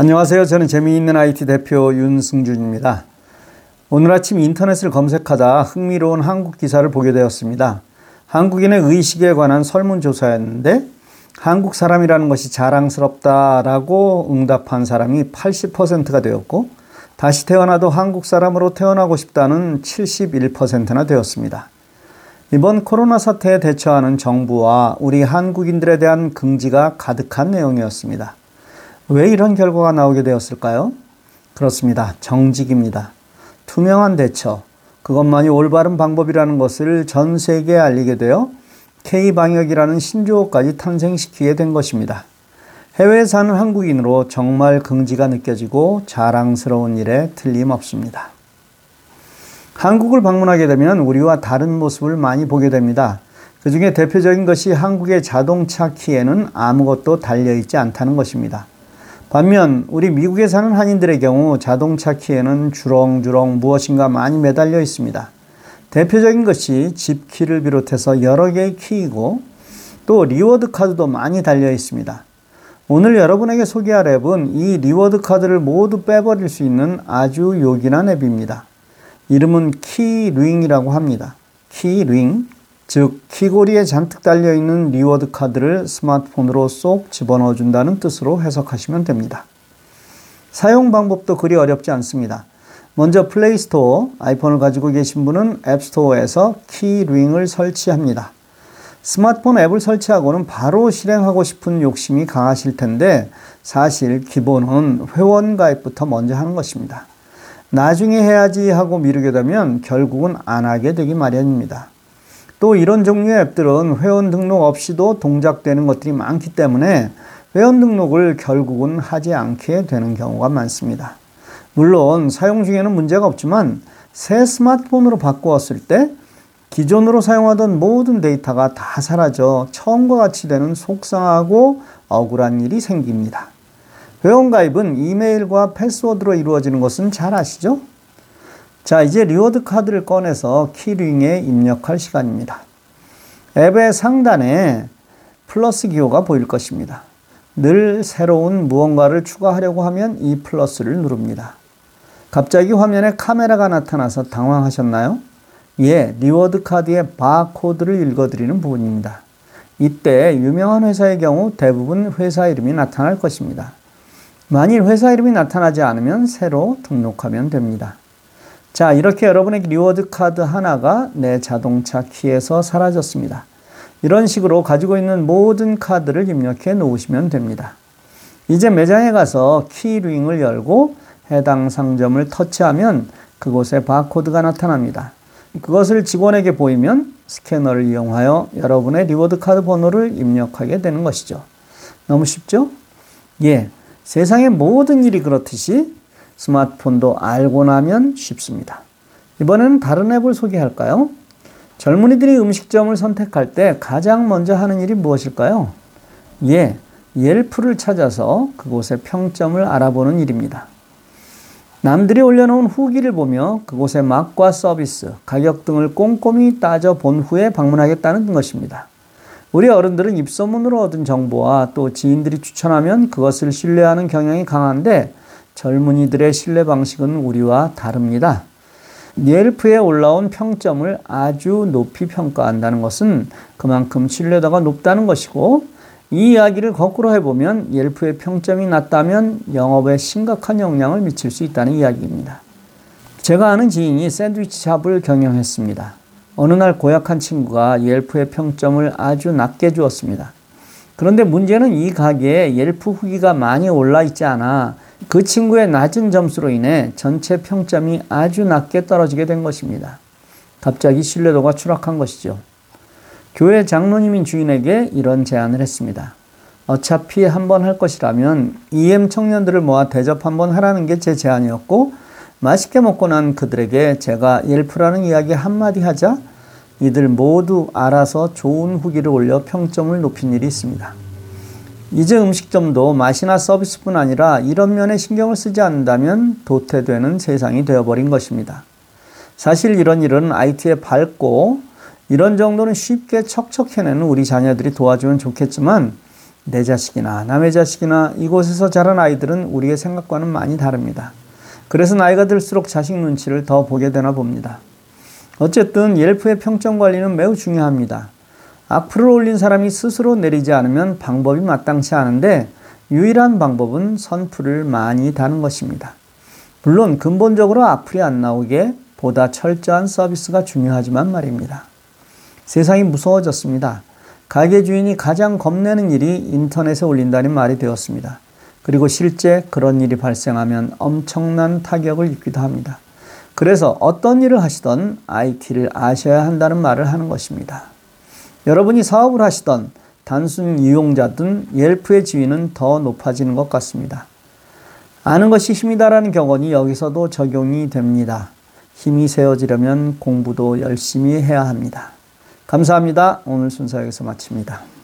안녕하세요. 저는 재미있는 IT 대표 윤승준입니다. 오늘 아침 인터넷을 검색하다 흥미로운 한국 기사를 보게 되었습니다. 한국인의 의식에 관한 설문조사였는데 한국 사람이라는 것이 자랑스럽다라고 응답한 사람이 80%가 되었고 다시 태어나도 한국 사람으로 태어나고 싶다는 71%나 되었습니다. 이번 코로나 사태에 대처하는 정부와 우리 한국인들에 대한 긍지가 가득한 내용이었습니다. 왜 이런 결과가 나오게 되었을까요? 그렇습니다. 정직입니다. 투명한 대처, 그것만이 올바른 방법이라는 것을 전 세계에 알리게 되어 K방역이라는 신조어까지 탄생시키게 된 것입니다. 해외에 사는 한국인으로 정말 긍지가 느껴지고 자랑스러운 일에 틀림없습니다. 한국을 방문하게 되면 우리와 다른 모습을 많이 보게 됩니다. 그 중에 대표적인 것이 한국의 자동차 키에는 아무것도 달려있지 않다는 것입니다. 반면 우리 미국에 사는 한인들의 경우 자동차 키에는 주렁주렁 무엇인가 많이 매달려 있습니다. 대표적인 것이 집 키를 비롯해서 여러 개의 키이고 또 reward 카드도 많이 달려 있습니다. 오늘 여러분에게 소개할 앱은 이 reward 카드를 모두 빼버릴 수 있는 아주 요긴한 앱입니다. 이름은 Keyring이라고 합니다. 키링. 즉 키고리에 잔뜩 달려 있는 reward 카드를 스마트폰으로 쏙 집어넣어 준다는 뜻으로 해석하시면 됩니다. 사용 방법도 그리 어렵지 않습니다. 먼저 플레이스토어, 아이폰을 가지고 계신 분은 앱스토어에서 Keyring을 설치합니다. 스마트폰 앱을 설치하고는 바로 실행하고 싶은 욕심이 강하실 텐데 사실 기본은 회원 가입부터 먼저 하는 것입니다. 나중에 해야지 하고 미루게 되면 결국은 안 하게 되기 마련입니다. 또 이런 종류의 앱들은 회원 등록 없이도 동작되는 것들이 많기 때문에 회원 등록을 결국은 하지 않게 되는 경우가 많습니다. 물론 사용 중에는 문제가 없지만 새 스마트폰으로 바꾸었을 때 기존으로 사용하던 모든 데이터가 다 사라져 처음과 같이 되는 속상하고 억울한 일이 생깁니다. 회원가입은 이메일과 패스워드로 이루어지는 것은 잘 아시죠? 자, 이제 reward 카드를 꺼내서 Keyring에 입력할 시간입니다. 앱의 상단에 플러스 기호가 보일 것입니다. 늘 새로운 무언가를 추가하려고 하면 이 플러스를 누릅니다. 갑자기 화면에 카메라가 나타나서 당황하셨나요? 예, reward 카드의 바코드를 읽어들이는 부분입니다. 이때 유명한 회사의 경우 대부분 회사 이름이 나타날 것입니다. 만일 회사 이름이 나타나지 않으면 새로 등록하면 됩니다. 자, 이렇게 여러분의 reward 카드 하나가 내 자동차 키에서 사라졌습니다. 이런 식으로 가지고 있는 모든 카드를 입력해 놓으시면 됩니다. 이제 매장에 가서 Keyring을 열고 해당 상점을 터치하면 그곳에 바코드가 나타납니다. 그것을 직원에게 보이면 스캐너를 이용하여 여러분의 reward 카드 번호를 입력하게 되는 것이죠. 너무 쉽죠? 예. 세상의 모든 일이 그렇듯이 스마트폰도 알고 나면 쉽습니다. 이번에는 다른 앱을 소개할까요? 젊은이들이 음식점을 선택할 때 가장 먼저 하는 일이 무엇일까요? 예, 옐프를 찾아서 그곳의 평점을 알아보는 일입니다. 남들이 올려놓은 후기를 보며 그곳의 맛과 서비스, 가격 등을 꼼꼼히 따져 본 후에 방문하겠다는 것입니다. 우리 어른들은 입소문으로 얻은 정보와 또 지인들이 추천하면 그것을 신뢰하는 경향이 강한데 젊은이들의 신뢰 방식은 우리와 다릅니다. 옐프에 올라온 평점을 아주 높이 평가한다는 것은 그만큼 신뢰도가 높다는 것이고 이 이야기를 거꾸로 해보면 옐프의 평점이 낮다면 영업에 심각한 영향을 미칠 수 있다는 이야기입니다. 제가 아는 지인이 샌드위치 샵을 경영했습니다. 어느 날 고약한 친구가 옐프의 평점을 아주 낮게 주었습니다. 그런데 문제는 이 가게에 옐프 후기가 많이 올라 있지 않아 그 친구의 낮은 점수로 인해 전체 평점이 아주 낮게 떨어지게 된 것입니다. 갑자기 신뢰도가 추락한 것이죠. 교회 장로님인 주인에게 이런 제안을 했습니다. 어차피 한 번 할 것이라면 EM 청년들을 모아 대접 한 번 하라는 게 제 제안이었고 맛있게 먹고 난 그들에게 제가 옐프라는 이야기 한마디 하자 이들 모두 알아서 좋은 후기를 올려 평점을 높인 일이 있습니다. 이제 음식점도 맛이나 서비스뿐 아니라 이런 면에 신경을 쓰지 않는다면 도태되는 세상이 되어버린 것입니다. 사실 이런 일은 IT에 밝고 이런 정도는 쉽게 척척해내는 우리 자녀들이 도와주면 좋겠지만 내 자식이나 남의 자식이나 이곳에서 자란 아이들은 우리의 생각과는 많이 다릅니다. 그래서 나이가 들수록 자식 눈치를 더 보게 되나 봅니다. 어쨌든 옐프의 평점 관리는 매우 중요합니다. 악플을 올린 사람이 스스로 내리지 않으면 방법이 마땅치 않은데 유일한 방법은 선풀을 많이 다는 것입니다. 물론 근본적으로 악플이 안 나오게 보다 철저한 서비스가 중요하지만 말입니다. 세상이 무서워졌습니다. 가게 주인이 가장 겁내는 일이 인터넷에 올린다는 말이 되었습니다. 그리고 실제 그런 일이 발생하면 엄청난 타격을 입기도 합니다. 그래서 어떤 일을 하시던 IT를 아셔야 한다는 말을 하는 것입니다. 여러분이 사업을 하시던 단순 이용자든 옐프의 지위는 더 높아지는 것 같습니다. 아는 것이 힘이다라는 격언이 여기서도 적용이 됩니다. 힘이 세워지려면 공부도 열심히 해야 합니다. 감사합니다. 오늘 순서 여기서 마칩니다.